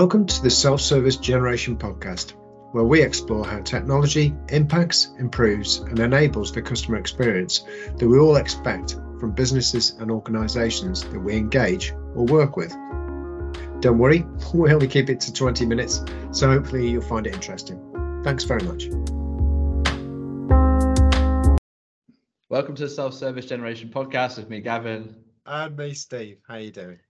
Welcome to the Self Service Generation podcast, where we explore how technology impacts, improves, and enables the customer experience that we all expect from businesses and organizations that we engage or work with. Don't worry, we only keep it to 20 minutes, so hopefully you'll find it interesting. Thanks very much. Welcome to the Self Service Generation podcast with me, Gavin. And me, Steve. How are you doing?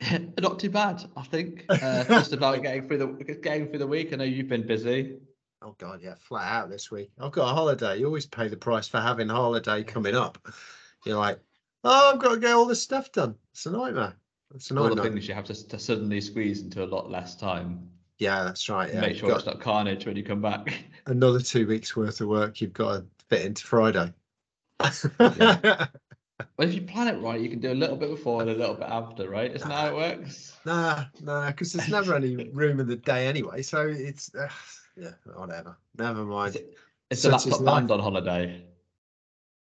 Not too bad, I think. Uh, just about getting through the getting through the week. I know you've been busy. Oh God, yeah, flat out this week. I've got a holiday. You always pay the price for having a holiday coming up. You're like, oh, I've got to get all this stuff done. It's a nightmare. It's a All nightmare. the things you have to, to suddenly squeeze into a lot less time. Yeah, that's right. Yeah, Make sure it's not carnage when you come back. another two weeks worth of work you've got to fit into Friday. But if you plan it right, you can do a little bit before and a little bit after, right? Isn't that how it works? nah, nah, because there's never any room in the day anyway. So it's uh, yeah, whatever. Never mind. Is the laptop banned on holiday?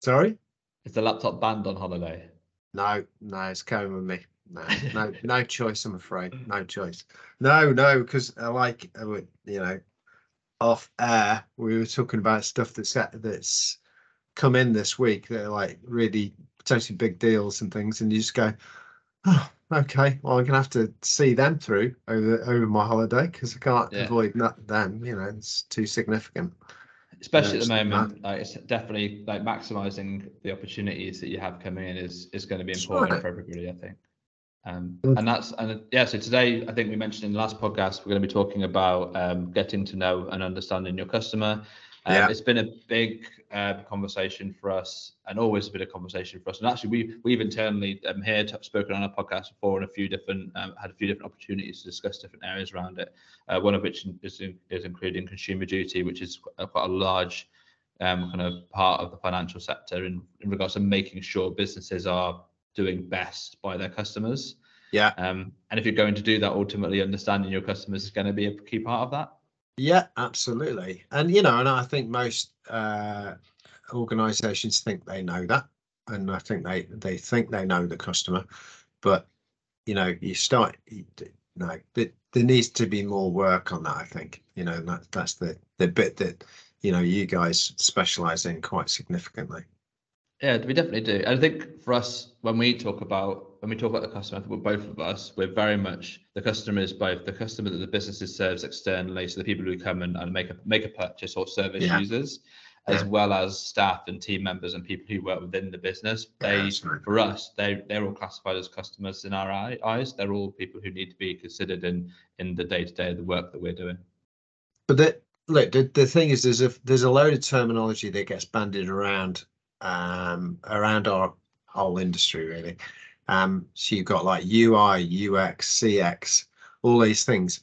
Sorry. Is the laptop banned on holiday? No, no, it's coming with me. No, no, no choice. I'm afraid. No choice. No, no, because I like uh, you know, off air we were talking about stuff that's that's come in this week that are like really potentially big deals and things, and you just go, oh, okay, well I'm gonna have to see them through over over my holiday because I can't Yeah. avoid not them. You know, it's too significant. especially at the moment like it's definitely like maximizing the opportunities that you have coming in is is going to be important right. for everybody i think um Mm. and that's and yeah so today i think we mentioned in the last podcast we're going to be talking about um getting to know and understanding your customer um, Yeah. it's been a big uh, conversation for us and always been a conversation for us and actually we we've internally um, here spoken on a podcast before and a few different um, had a few different opportunities to discuss different areas around it uh, one of which is, is including consumer duty, which is qu- quite a large um, kind of part of the financial sector in, in regards to making sure businesses are doing best by their customers. Yeah. Um, and if you're going to do that, ultimately understanding your customers is going to be a key part of that. Yeah, absolutely. And you know, and I think most uh, organisations think they know that, and I think they they think they know the customer, but you know, you start. You, no, there, there needs to be more work on that. I think you know that that's the the bit that you know you guys specialise in quite significantly. Yeah, we definitely do. I think for us, when we talk about when we talk about the customer, I think we're both of us, we're very much the customer is both the customer that the businesses serves externally, so the people who come and, and make a make a purchase or service Yeah. users, as Yeah. well as staff and team members and people who work within the business. They right. for us, they they're all classified as customers in our eyes. They're all people who need to be considered in in the day to day of the work that we're doing. But the, look, the, the thing is, there's a there's a load of terminology that gets bandied around um, around our whole industry, really. Um, so you've got like UI, UX, CX, all these things.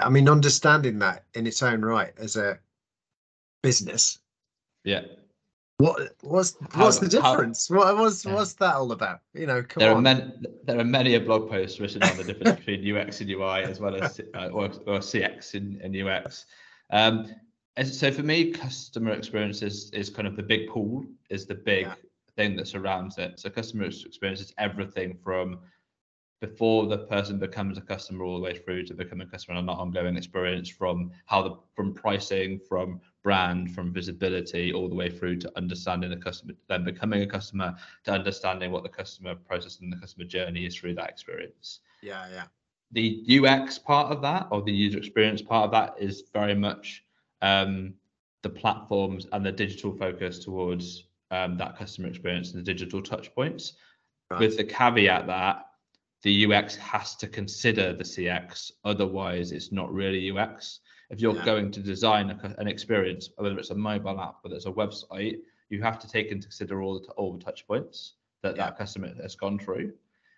I mean, understanding that in its own right as a business, Yeah. what what's How- what's the how- difference? What what's Yeah. what's that all about? You know, come there are on. many there are many a blog post written on the difference between UX and UI as well as uh, or, or CX and, and UX. Um, and so for me, customer experience is, is kind of the big pool, is the big Yeah. Thing that surrounds it. So customer experience is everything from before the person becomes a customer all the way through to becoming a customer and an ongoing experience from how the from pricing, from brand, from visibility, all the way through to understanding the customer, then becoming a customer, to understanding what the customer process and the customer journey is through that experience. Yeah, yeah, The UX part of that, or the user experience part of that, is very much um, the platforms and the digital focus towards um, that customer experience and the digital touch points. Right. With the caveat that the UX has to consider the CX, otherwise it's not really UX. If you're Yeah. going to design a, an experience, whether it's a mobile app, whether it's a website, you have to take into consider all the all the touch points that Yeah. that customer has gone through.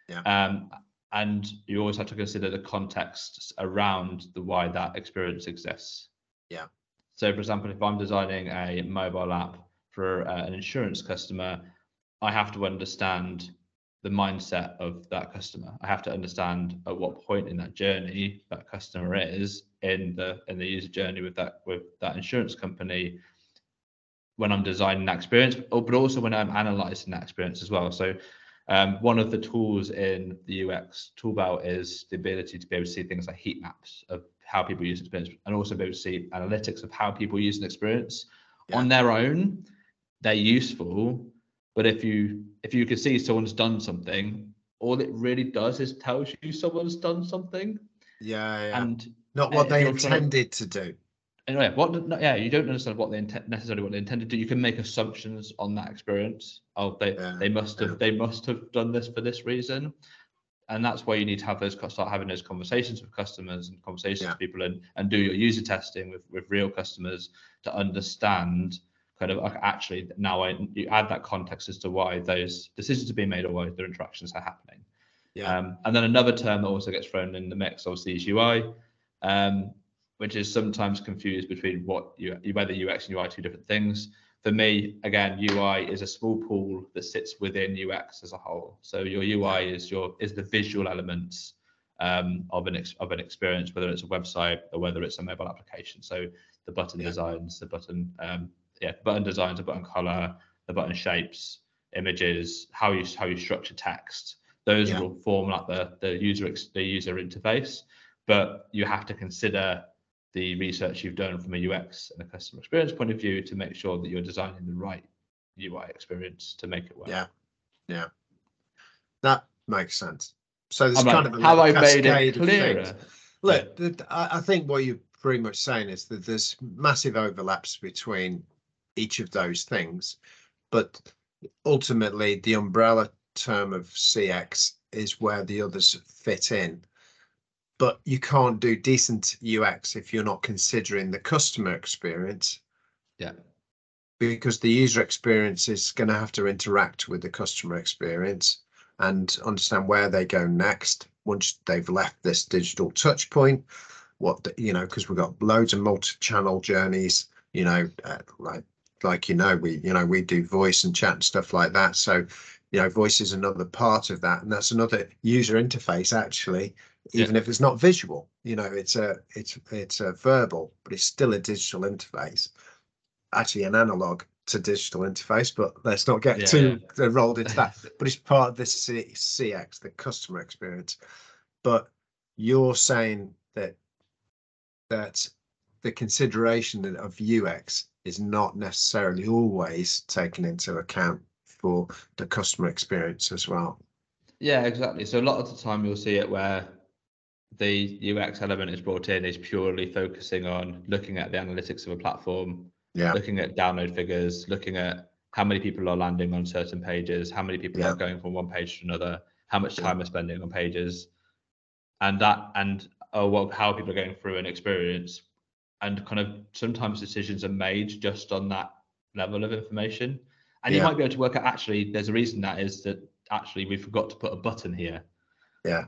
Yeah. Um, and you always have to consider the context around the why that experience exists. Yeah. So, for example, if I'm designing a mobile app for uh, an insurance customer, I have to understand the mindset of that customer. I have to understand at what point in that journey that customer is in the in the user journey with that with that insurance company when I'm designing that experience, but also when I'm analyzing that experience as well. So Um, one of the tools in the UX tool belt is the ability to be able to see things like heat maps of how people use experience and also be able to see analytics of how people use an experience Yeah. on their own. They're useful, but if you if you can see someone's done something, all it really does is tells you someone's done something, Yeah, yeah. and Not uh, what they you're to- intended to do. anyway, what no, yeah, you don't understand what they necessarily what they intended to. do. You can make assumptions on that experience. Oh, they Yeah, they must have yeah. they must have done this for this reason, and that's why you need to have those start having those conversations with customers and conversations with people and and do your user testing with with real customers to understand kind of actually now I you add that context as to why those decisions are being made or why their interactions are happening. Yeah. Um, and then another term that also gets thrown in the mix, obviously, is UI, um, which is sometimes confused between what you whether UX and UI are two different things. For me, again, UI is a small pool that sits within UX as a whole. So your UI is your is the visual elements um, of an ex, of an experience, whether it's a website or whether it's a mobile application. So the button Yeah. designs, the button um, yeah, button designs, the button color, the button shapes, images, how you how you structure text. Those Yeah. will form like the the user the user interface, but you have to consider the research you've done from a UX and a customer experience point of view to make sure that you're designing the right UI experience to make it work. Yeah. Yeah, that makes sense. So there's I'm kind like, of a have I made it clearer? Look, I, I think what you're pretty much saying is that there's massive overlaps between each of those things, but ultimately the umbrella term of CX is where the others fit in. But you can't do decent UX if you're not considering the customer experience Yeah. because the user experience is going to have to interact with the customer experience and understand where they go next once they've left this digital touch point what the, you know because we've got loads of multi-channel journeys you know uh, like like you know we you know we do voice and chat and stuff like that. So you know voice is another part of that and that's another user interface actually even if it's not visual. You know it's a it's it's a verbal but it's still a digital interface. Actually an analog to digital interface, but let's not get Yeah, too uh, rolled into that. But it's part of this C- CX, the customer experience. But you're saying that that the consideration of UX is not necessarily always taken into account for the customer experience as well. Yeah, exactly. So a lot of the time you'll see it where the UX element is brought in is purely focusing on looking at the analytics of a platform, Yeah, looking at download figures, looking at how many people are landing on certain pages, how many people Yeah. are going from one page to another, how much time are spending on pages, and that and oh well, how people are going through an experience, and kind of sometimes decisions are made just on that level of information, and you might be able to work out actually there's a reason that is that actually we forgot to put a button here yeah,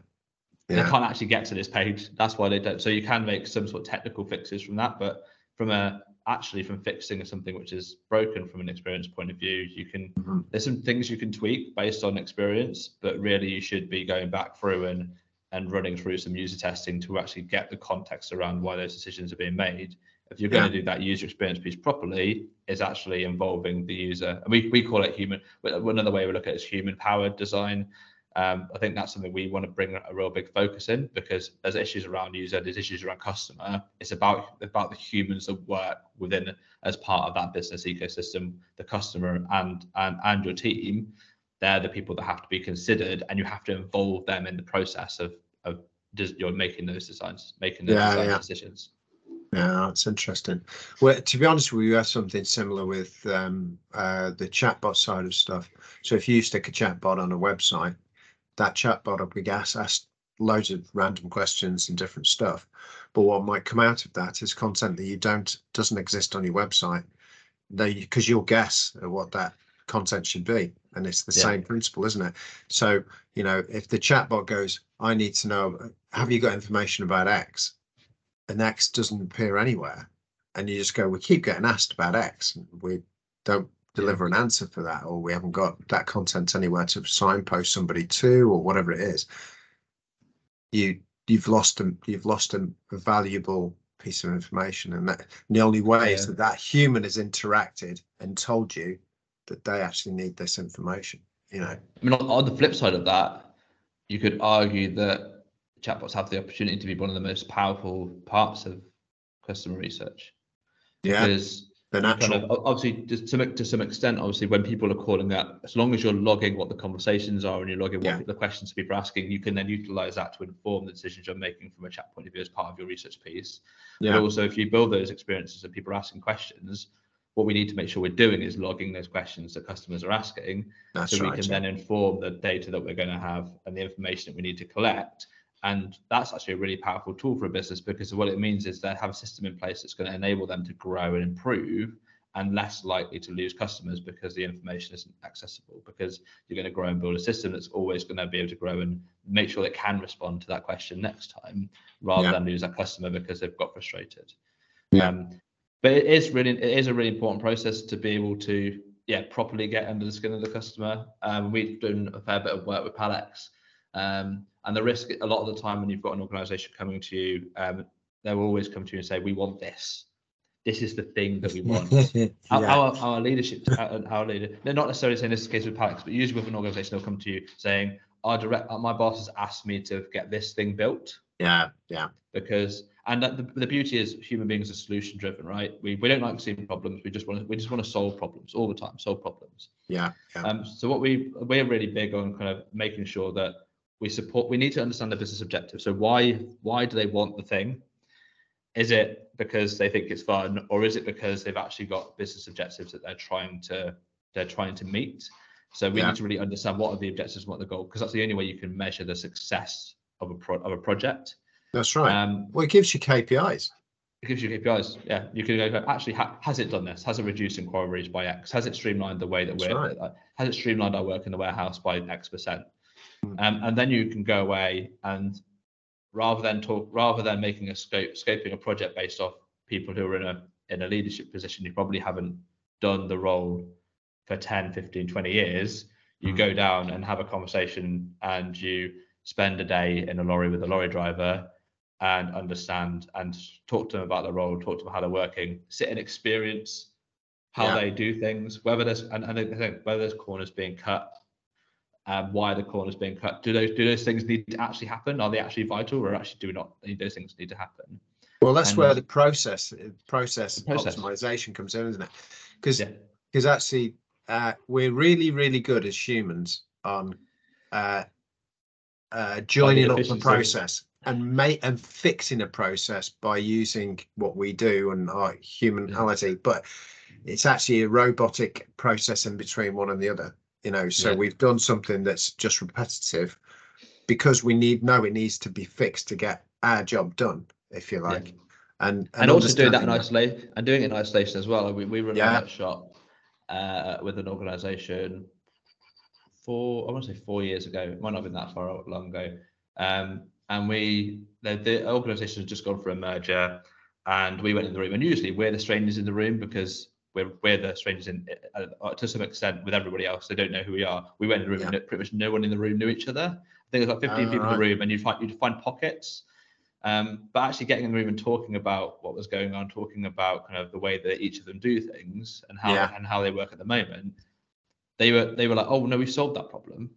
they can't actually get to this page. That's why they don't. So you can make some sort of technical fixes from that, but from a actually from fixing something which is broken from an experience point of view, you can Mhm. there's some things you can tweak based on experience, but really you should be going back through and and running through some user testing to actually get the context around why those decisions are being made. If you're going Yeah. to do that user experience piece properly, is actually involving the user. And we, we call it human, but another way we look at it is human powered design. Um, I think that's something we want to bring a real big focus in because there's issues around user, there's issues around customer. It's about about the humans that work within as part of that business ecosystem, the customer and and and your team. They're the people that have to be considered, and you have to involve them in the process of of you're making those designs, making those Yeah, yeah. decisions. Yeah, that's interesting. Well, to be honest with you, we have something similar with um, uh, the chatbot side of stuff. So if you stick a chatbot on a website, that chatbot will be asked, asked loads of random questions and different stuff. But what might come out of that is content that you don't doesn't exist on your website. Because you'll guess at what that content should be, and it's the Yeah. same principle, isn't it? So you know, if the chatbot goes, "I need to know, have you got information about X?" and X doesn't appear anywhere, and you just go, we keep getting asked about X, and we don't deliver an answer for that, or we haven't got that content anywhere to signpost somebody to, or whatever it is. You you've lost a you've lost a, a valuable piece of information, and that and the only way is that that human has interacted and told you that they actually need this information. you know, I mean, on, on the flip side of that, you could argue that chatbots have the opportunity to be one of the most powerful parts of customer research. yeah, Because the kind natural. of, obviously, to some, to some extent, obviously, when people are calling up, as long as you're logging what the conversations are and you're logging what Yeah. the questions people are asking, you can then utilize that to inform the decisions you're making from a chat point of view as part of your research piece. But Yeah, also, if you build those experiences and people are asking questions, what we need to make sure we're doing is logging those questions that customers are asking that's so we right. can then inform the data that we're going to have and the information that we need to collect. And that's actually a really powerful tool for a business because what it means is they have a system in place that's going to enable them to grow and improve and less likely to lose customers because the information isn't accessible because you're going to grow and build a system that's always going to be able to grow and make sure it can respond to that question next time rather Yeah. than lose that customer because they've got frustrated. Yeah. Um, but it is really it is a really important process to be able to yeah properly get under the skin of the customer. Um, we've done a fair bit of work with Palex, um, and the risk a lot of the time when you've got an organisation coming to you, um, they'll always come to you and say, "We want this. This is the thing that we want." Our, yeah, our, our leadership, our, our leader, they're not necessarily saying this is the case with Palex, but usually with an organisation, they'll come to you saying, "Our direct, my boss has asked me to get this thing built." Yeah, yeah, because and that the, the beauty is human beings are solution driven right? We, we don't like seeing problems we just want to we just want to solve problems all the time solve problems. Yeah, yeah, um so what we we're really big on kind of making sure that we support we need to understand the business objective. So why why do they want the thing? Is it because they think it's fun or is it because they've actually got business objectives that they're trying to they're trying to meet? So we Yeah. need to really understand what are the objectives and what are the goal because that's the only way you can measure the success of a pro- of a project that's right. um, well, it gives you KPIs. it gives you KPIs. Yeah, you can go actually ha- has it done this? Has it reduced inquiries by X? Has it streamlined the way that That's we're? right. uh, Has it streamlined our work in the warehouse by X percent? Mm. Um, and then you can go away and rather than talk, rather than making a scope scoping a project based off people who are in a in a leadership position who probably haven't done the role for 10, 15, 20 years, you Mm. go down and have a conversation and you spend a day in a lorry with a lorry driver and understand and talk to them about the role, talk to them how they're working, sit and experience how Yeah. they do things, whether there's and, and I think whether there's corners being cut, um, why the corners being cut. Do those do those things need to actually happen? Are they actually vital, or actually do not need those things need to happen? Well, that's And, where the process process, The process. optimization comes in, isn't it? Because Yeah, because actually uh, we're really really good as humans on uh, uh, joining up the process and make and fixing a process by using what we do and our humanality but it's actually a robotic process in between one and the other you know so Yeah. we've done something that's just repetitive because we need know it needs to be fixed to get our job done if you Yeah. like and and, also doing that in isolation and doing it in isolation as well. We we run Yeah. a workshop uh, with an organisation four I want to say four years ago. It might not have been that far long ago. Um, and we the, the organisation has just gone for a merger, and we went in the room. And usually we're the strangers in the room because we're we're the strangers in uh, uh, to some extent with everybody else. They don't know who we are. We went in the room, and pretty much no one in the room knew each other. I think there's like 15 Ah, people in the room, and you'd find you'd find pockets. Um, but actually getting in the room and talking about what was going on, talking about kind of the way that each of them do things and how Yeah. and how they work at the moment, they were they were like, oh no, we've solved that problem.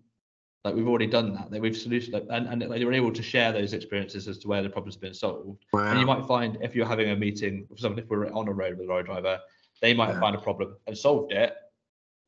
Like we've already done that. That we've solution like, and, and they were able to share those experiences as to where the problem's been solved. And you might find if you're having a meeting, for example, if we're on a road with a lorry driver, they might Yeah. find a problem and solved it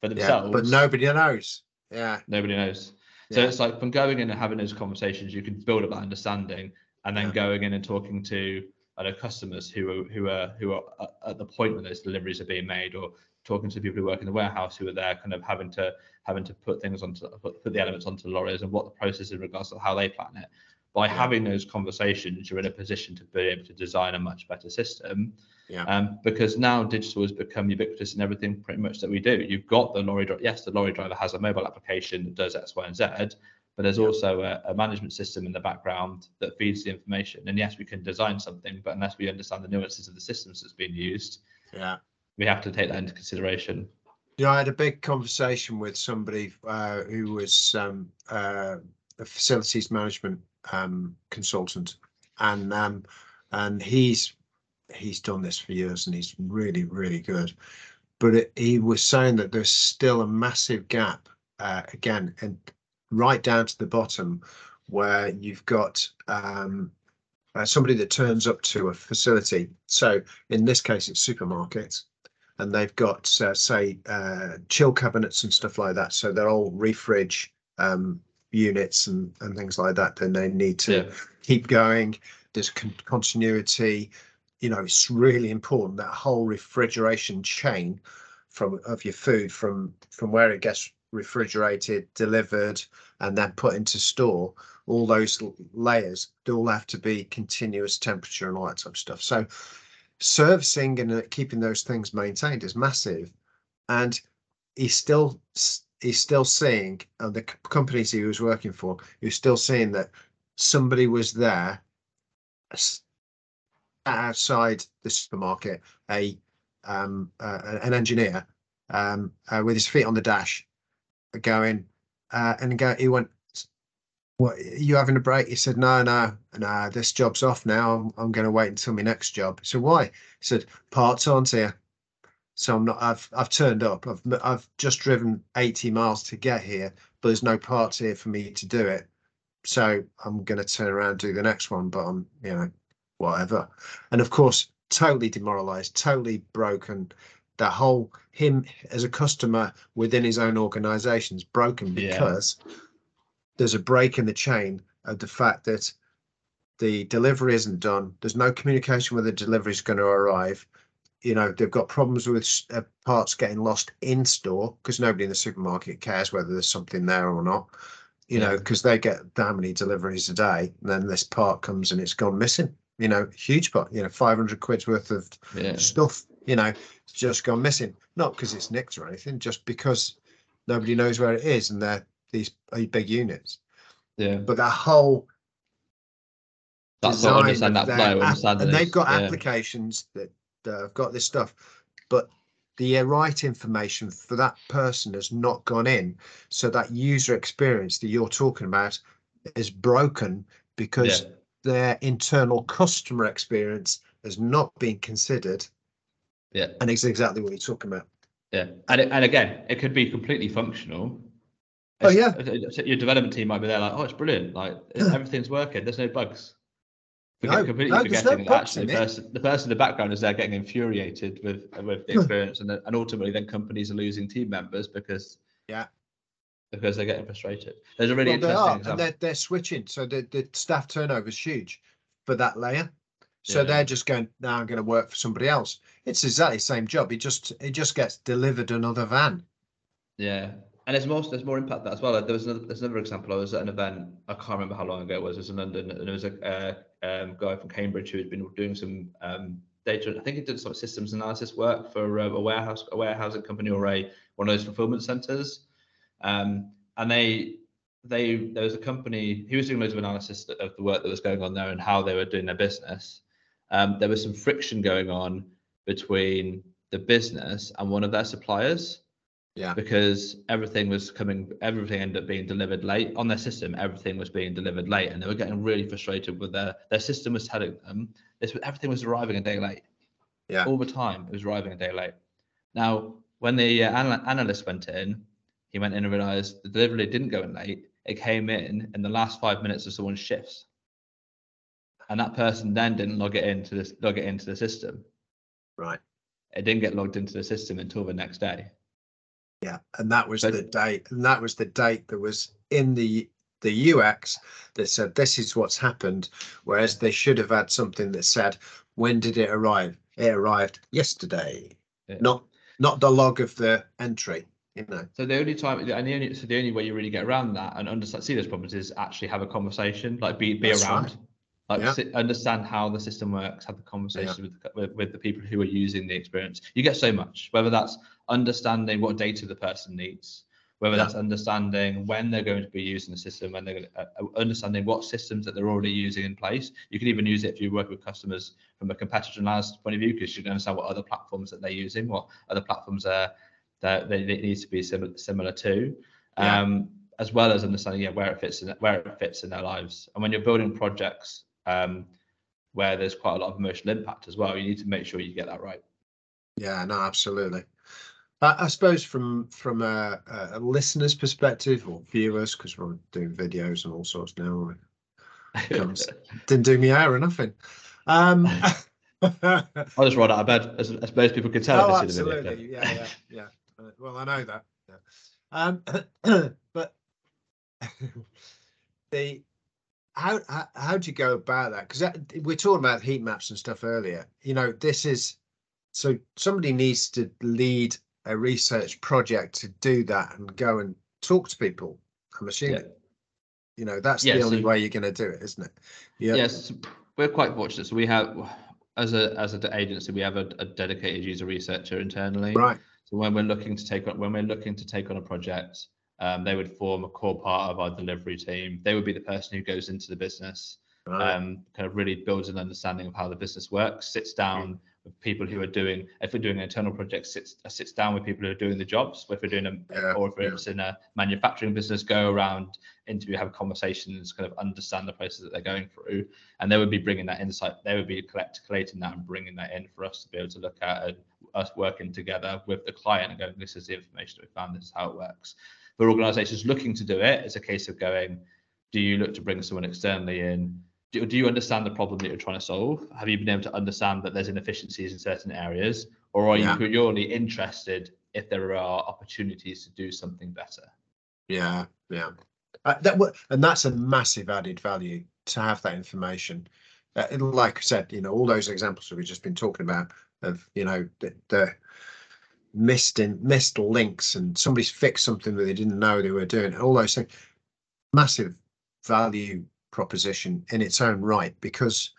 for yeah themselves. but nobody knows yeah nobody knows. So Yeah. it's like from going in and having those conversations, you can build up that understanding, and then Yeah. going in and talking to other customers who are who are who are at- at the point when those deliveries are being made, or talking to people who work in the warehouse who are there, kind of having to having to put things onto put, put the elements onto lorries and what the process is in regards to how they plan it. By having those conversations, you're in a position to be able to design a much better system. Yeah. Um, because now digital has become ubiquitous in everything pretty much that we do. You've got the lorry driver. Yes, the lorry driver has a mobile application that does X, Y, and Z, but there's Yeah. also a, a management system in the background that feeds the information. And yes, we can design something, but unless we understand the nuances of the systems that's being used, yeah we have to take that into consideration. Yeah, I had a big conversation with somebody uh, who was um, uh, a facilities management um, consultant, and um, and he's he's done this for years, and he's really really good. But it, he was saying that there's still a massive gap uh, again, and right down to the bottom where you've got um, uh, somebody that turns up to a facility. So in this case, it's supermarkets, and they've got uh, say uh, chill cabinets and stuff like that. So they're all refridge um, units and and things like that. Then they need to Yeah. keep going. There's con- continuity. You know, it's really important that whole refrigeration chain from of your food from from where it gets refrigerated, delivered, and then put into store. All those layers do all have to be continuous temperature and all that type of stuff. So servicing and uh, keeping those things maintained is massive. And he's still he's still seeing and the companies he was working for, he's still seeing that somebody was there outside the supermarket, a um uh, an engineer um uh, with his feet on the dash, going uh, and go. He went, "What? You having a break?" He said, "No, no, no. This job's off now. I'm, I'm going to wait until my next job." So "Why?" He said, "Parts aren't here." So I'm not. I've I've turned up. I've I've just driven 80 miles to get here, but there's no parts here for me to do it. So I'm going to turn around and do the next one. But I'm you know whatever. And of course, totally demoralized, totally broken. The whole him as a customer within his own organization's broken Yeah. There's a break in the chain of the fact that the delivery isn't done. There's no communication whether the delivery is going to arrive. You know, they've got problems with uh, parts getting lost in store because nobody in the supermarket cares whether there's something there or not. You know, because they get how many deliveries a day, and then this part comes and it's gone missing. You know, huge part. You know, five hundred quid's worth of Yeah. stuff. You know, it's just gone missing. Not because it's nicked or anything, just because nobody knows where it is, and they're these uh, big units. Yeah. But that whole That's design what understand that flow, understand and they've got yeah. applications that uh, have got this stuff, but the uh, right information for that person has not gone in. So that user experience that you're talking about is broken because Yeah. their internal customer experience has not been considered. Yeah. And it's exactly what you're talking about. Yeah, and it, and again, it could be completely functional. Oh, yeah. Your development team might be there like, oh, it's brilliant. Like everything's working. There's no bugs. Forget, No, completely no, there's no forgetting that actually the person, the person in the background is there getting infuriated with with the experience, and and ultimately then companies are losing team members because Yeah. because they're getting frustrated. There's a really Well, they interesting are, and they're, they're switching. So the, the staff turnover is huge for that layer. So Yeah. they're just going, now I'm going to work for somebody else. It's exactly the same job. It just, it just gets delivered another van. Yeah, and there's more there's more impact that as well. There was another, there's another example. I was at an event. I can't remember how long ago it was. It was in London, and there was a uh, um, guy from Cambridge who had been doing some um, data. I think he did some systems analysis work for uh, a warehouse, a warehousing company, or a one of those fulfillment centers. Um, and they they there was a company. He was doing loads of analysis of the work that was going on there and how they were doing their business. Um, there was some friction going on between the business and one of their suppliers Yeah. because everything was coming, everything ended up being delivered late on their system. Everything was being delivered late, and they were getting really frustrated with their their system was telling them this everything was arriving a day late. Yeah. all the time it was arriving a day late. Now, when the uh, anal- analyst went in, he went in and realised the delivery didn't go in late. It came in in the last five minutes of someone's shifts, and that person then didn't log it into this log it into the system. Right. It didn't get logged into the system until the next day. Yeah. And that was But- the date. And that was the date that was in the, the UX that said, this is what's happened. Whereas they should have had something that said, when did it arrive? It arrived yesterday, Yeah. not, not the log of the entry, you know. So the only time, and the only, so the only way you really get around that and understand, see those problems is actually have a conversation, like be, be That's around, right. Like Yeah. sit, understand how the system works, have the conversation with, the- with, with the people who are using the experience. You get so much, whether that's understanding what data the person needs, whether Yeah. that's understanding when they're going to be using the system, when they're to, uh, uh, understanding what systems that they're already using in place. You can even use it if you work with customers from a competitor analysis point of view, because you can understand what other platforms that they're using, what other platforms are that they, they need to be similar similar to, Yeah. um, as well as understanding yeah, where it fits in where it fits in their lives. And when you're building projects um, where there's quite a lot of emotional impact as well, you need to make sure you get that right. Yeah, no, absolutely. I, I suppose from from a, a listener's perspective or viewers, because we're doing videos and all sorts now. Comes, didn't do me air or nothing. Um, I just rolled out of bed, as, as most people can tell. oh, if the video. absolutely. Yeah, yeah, yeah. Uh, well, I know that. Yeah. Um, but the how, how how do you go about that? Because we're talking about heat maps and stuff earlier. You know, this is so somebody needs to lead a research project to do that and go and talk to people. I'm assuming. You know, that's Yeah, the only so- way you're going to do it, isn't it? Yeah. Yes, we're quite fortunate. So we have, as a as an agency, we have a, a dedicated user researcher internally. Right. So when we're looking to take on when we're looking to take on a project, um, they would form a core part of our delivery team. They would be the person who goes into the business, Right. um, kind of really builds an understanding of how the business works, sits down with people who are doing, if we're doing an internal project, sits uh, sits down with people who are doing the jobs. If we're doing a, Yeah, or if yeah. it's in a manufacturing business, go around, interview, have conversations, kind of understand the process that they're going through, and they would be bringing that insight. They would be collect, collating that and bringing that in for us to be able to look at and us working together with the client and going, this is the information that we found, this is how it works. For organisations looking to do it, it's a case of going, do you look to bring someone externally in? Do, do you understand the problem that you're trying to solve? Have you been able to understand that there's inefficiencies in certain areas, or are Yeah. you purely interested if there are opportunities to do something better? Yeah, yeah. Uh, that wa- and that's a massive added value to have that information. Uh, like I said, you know, all those examples that we've just been talking about of, you know, the, the missed in missed links and somebody's fixed something that they didn't know they were doing. All those things, massive value proposition in its own right because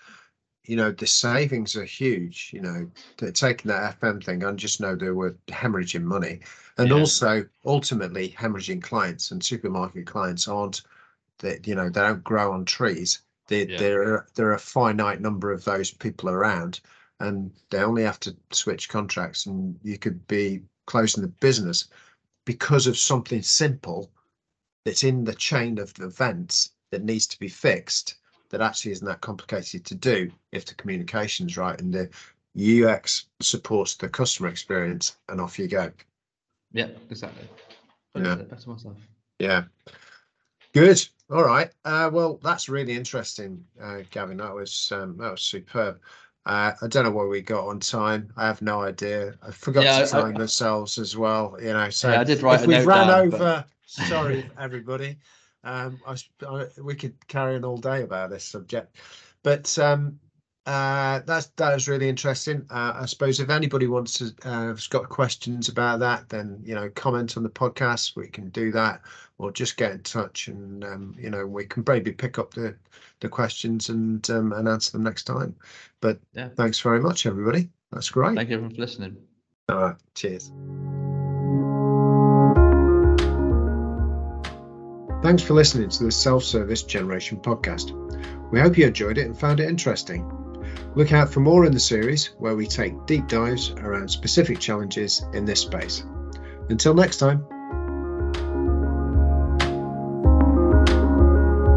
you know the savings are huge. You know, taking that FM thing. I just know they were hemorrhaging money and Yeah. also ultimately hemorrhaging clients and supermarket clients aren't that you know they don't grow on trees they, Yeah. there are there are a finite number of those people around and they only have to switch contracts and you could be closing the business because of something simple that's in the chain of events that needs to be fixed that actually isn't that complicated to do if the communication's right and the UX supports the customer experience and off you go. Yeah, exactly. Yeah. Better myself. Yeah. Good. All right. Uh, well, that's really interesting, uh, Gavin. That was um, that was superb. Uh, I don't know where we got on time. I have no idea. I forgot Yeah, to time ourselves as well. You know, so Yeah, I did write if note ran down, but- over, sorry everybody. Um, I, I- we could carry on all day about this subject, but um, uh, that's that is really interesting. Uh, I suppose if anybody wants to uh, has got questions about that, then you know comment on the podcast. We can do that, or just get in touch, and um, you know we can maybe pick up the the questions and um, and answer them next time. But Yeah. thanks very much, everybody. That's great. Thank you everyone for listening. All right, cheers. Thanks for listening to the Self Service Generation podcast. We hope you enjoyed it and found it interesting. Look out for more in the series where we take deep dives around specific challenges in this space. Until next time.